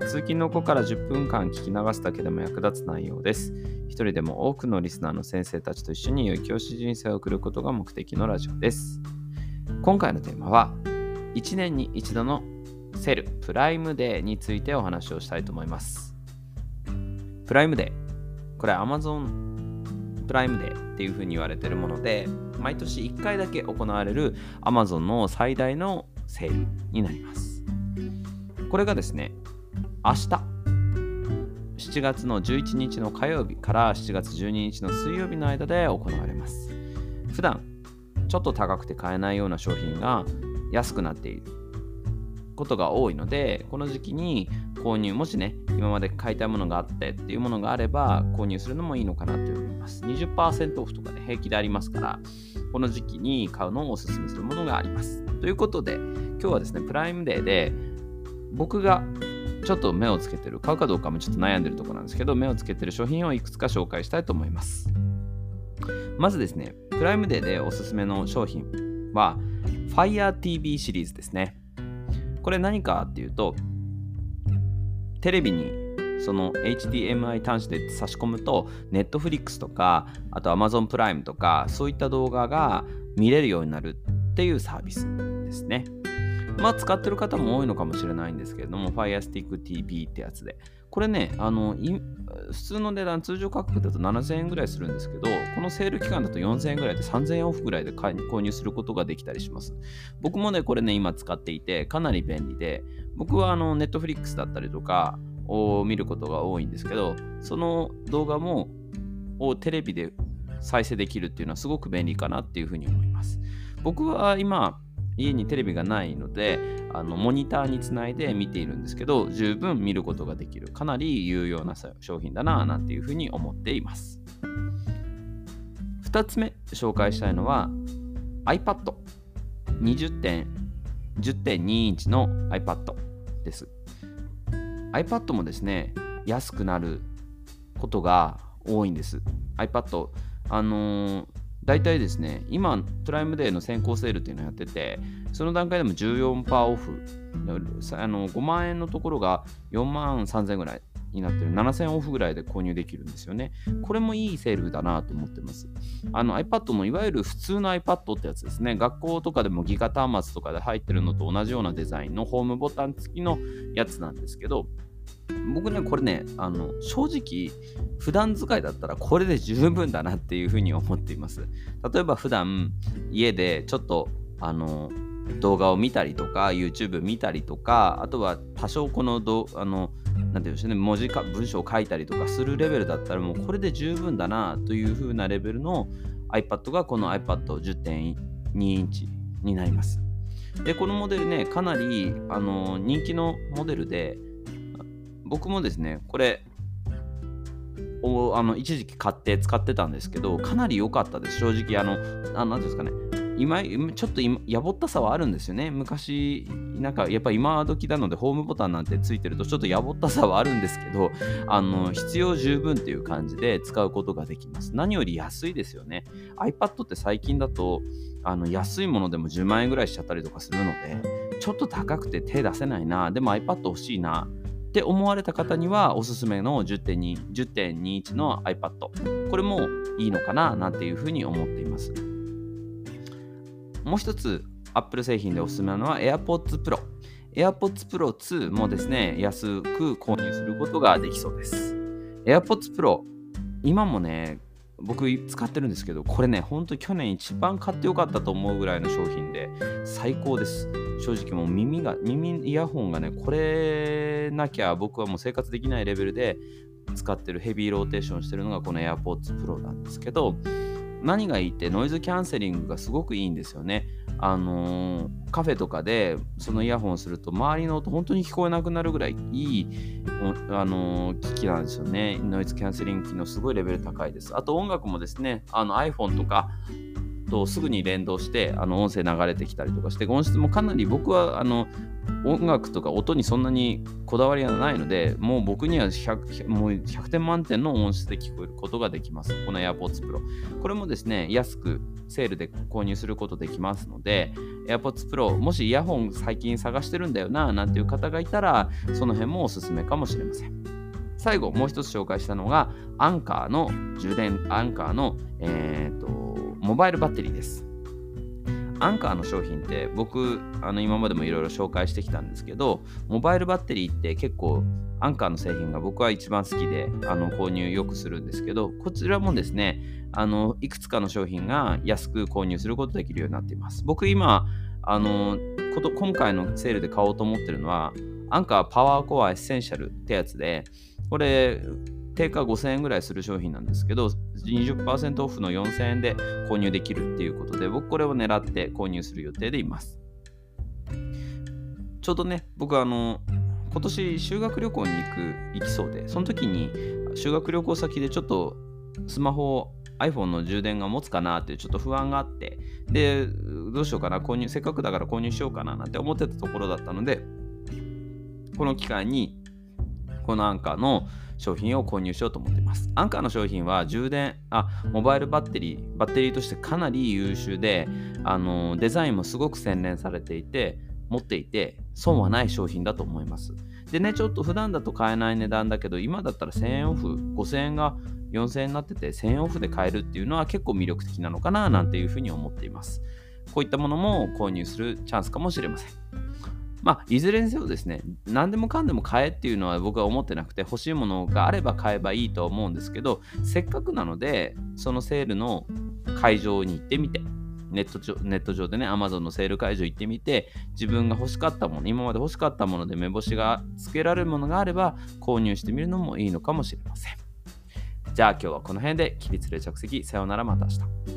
通勤の子から10分間聞き流すだけでも役立つ内容です。一人でも多くのリスナーの先生たちと一緒に良い教師人生を送ることが目的のラジオです。今回のテーマは、1年に一度のセール、プライムデーについてお話をしたいと思います。プライムデー、これ Amazon プライムデーっていうふうに言われているもので、毎年1回だけ行われる Amazon の最大のセールになります。これがですね、明日。7月の11日の火曜日から7月12日の水曜日の間で行われます。普段ちょっと高くて買えないような商品が安くなっていることが多いのでこの時期に購入もしね今まで買いたいものがあってっていうものがあれば購入するのもいいのかなと思います。20%オフとかね平気でありますからこの時期に買うのをおすすめするものがあります。ということで今日はですねプライムデーで僕がちょっと目をつけてる、買うかどうかもちょっと悩んでるとこなんですけど、目をつけてる商品をいくつか紹介したいと思います。まずですね、プライムデーでおすすめの商品は、Fire TV シリーズですね。これ何かっていうと、テレビにその HDMI 端子で差し込むと、Netflix とか、あと Amazon プライムとか、そういった動画が見れるようになるっていうサービスですね。まあ使ってる方も多いのかもしれないんですけれども、Firestick TV ってやつで。これね、あの普通の値段、通常価格だと7000円ぐらいするんですけど、このセール期間だと4000円ぐらいで3000円オフぐらいで買い購入することができたりします。僕もね、これね、今使っていて、かなり便利で、僕はあの Netflix だったりとかを見ることが多いんですけど、その動画もをテレビで再生できるっていうのはすごく便利かなっていうふうに思います。僕は今、家にテレビがないのであのモニターにつないで見ているんですけど十分見ることができる。かなり有用な商品だななんていうふうに思っています。2つ目紹介したいのは iPad20.10.2 インチの iPad です。iPad もですね安くなることが多いんです。iPad あのー大体ですね、今、プライムデーの先行セールっていうのをやってて、その段階でも14%オフ、あの5万円のところが4万3000円ぐらいになってる、7000オフぐらいで購入できるんですよね。これもいいセールだなと思ってます。あの iPad のいわゆる普通の iPad ってやつですね、学校とかでもギガ端末とかで入ってるのと同じようなデザインのホームボタン付きのやつなんですけど、僕ね、これね、あの正直、普段使いだったらこれで十分だなっていうふうに思っています。例えば普段家でちょっとあの動画を見たりとか、YouTube 見たりとか、あとは多少このどあのなていうんでしょうね、文字か文章を書いたりとかするレベルだったらもうこれで十分だなというふうなレベルの iPad がこの iPad10.2 インチになります。で、このモデルね、かなりあの人気のモデルで、僕もですね、これ、あの一時期買って使ってたんですけど、かなり良かったです、正直。あの、あなんですかね、今、ちょっと今やぼったさはあるんですよね。昔、なんかやっぱ今時なので、ホームボタンなんてついてると、ちょっとやぼったさはあるんですけど、あの必要十分っていう感じで使うことができます。何より安いですよね。iPad って最近だと、あの安いものでも10万円ぐらいしちゃったりとかするので、ちょっと高くて手出せないな、でも iPad 欲しいな。って思われた方にはおすすめの10.2 10.21の iPad これもいいのかななんていうふうに思っています。もう一つ Apple 製品でおすすめなのは AirPods Pro AirPods Pro 2もですね安く購入することができそうです。AirPods Pro 今もね僕使ってるんですけどこれねほんと去年一番買ってよかったと思うぐらいの商品で最高です。正直もう耳が耳イヤホンがねこれなきゃ僕はもう生活できないレベルで使ってるヘビーローテーションしてるのがこの AirPods Pro なんですけど何がいいってノイズキャンセリングがすごくいいんですよねあのー、カフェとかでそのイヤホンすると周りの音本当に聞こえなくなるぐらいいい、あのー、機器なんですよね。ノイズキャンセリング機能すごいレベル高いです。あと音楽もですね、あの iPhone とかとすぐに連動してあの音声流れてきたりとかして音質もかなり僕はあの音楽とか音にそんなにこだわりがないのでもう僕には 100, もう100点満点の音質で聞こえることができます。この AirPods Pro これもですね安くセールで購入することできますので AirPods Pro もしイヤホン最近探してるんだよななんていう方がいたらその辺もおすすめかもしれません。最後もう一つ紹介したのがアンカーの充電アンカーの、えーと、モバイルバッテリーです。アンカーの商品って僕あの今までもいろいろ紹介してきたんですけどモバイルバッテリーって結構アンカーの製品が僕は一番好きであの購入よくするんですけどこちらもですねあのいくつかの商品が安く購入することができるようになっています。僕今あのこと今回のセールで買おうと思ってるのはAnker PowerCore Essential ってやつでこれ定価5000円ぐらいする商品なんですけど20%オフの4000円で購入できるっていうことで僕これを狙って購入する予定でいます。ちょうどね僕あの今年修学旅行に行く行きそうでその時に修学旅行先でちょっとスマホ iPhone の充電が持つかなっていうちょっと不安があってでどうしようかな購入せっかくだから購入しようかななんて思ってたところだったのでこの機会にこのアンカーの商品を購入しようと思っています。アンカーの商品は充電、あ、モバイルバッテリー、バッテリーとしてかなり優秀で、あのデザインもすごく洗練されていて、持っていて、損はない商品だと思います。でね、ちょっと普段だと買えない値段だけど、今だったら1000円オフ、5000円が4000円になってて、1000円オフで買えるっていうのは結構魅力的なのかななんていうふうに思っています。こういったものも購入するチャンスかもしれません。まあ、いずれにせよですね、何でもかんでも買えっていうのは僕は思ってなくて、欲しいものがあれば買えばいいと思うんですけど、せっかくなので、そのセールの会場に行ってみて、ネット上ネット上でね、Amazon のセール会場行ってみて、自分が欲しかったもの、今まで欲しかったもので目星がつけられるものがあれば、購入してみるのもいいのかもしれません。じゃあ今日はこの辺で、起立で着席、さようならまた明日。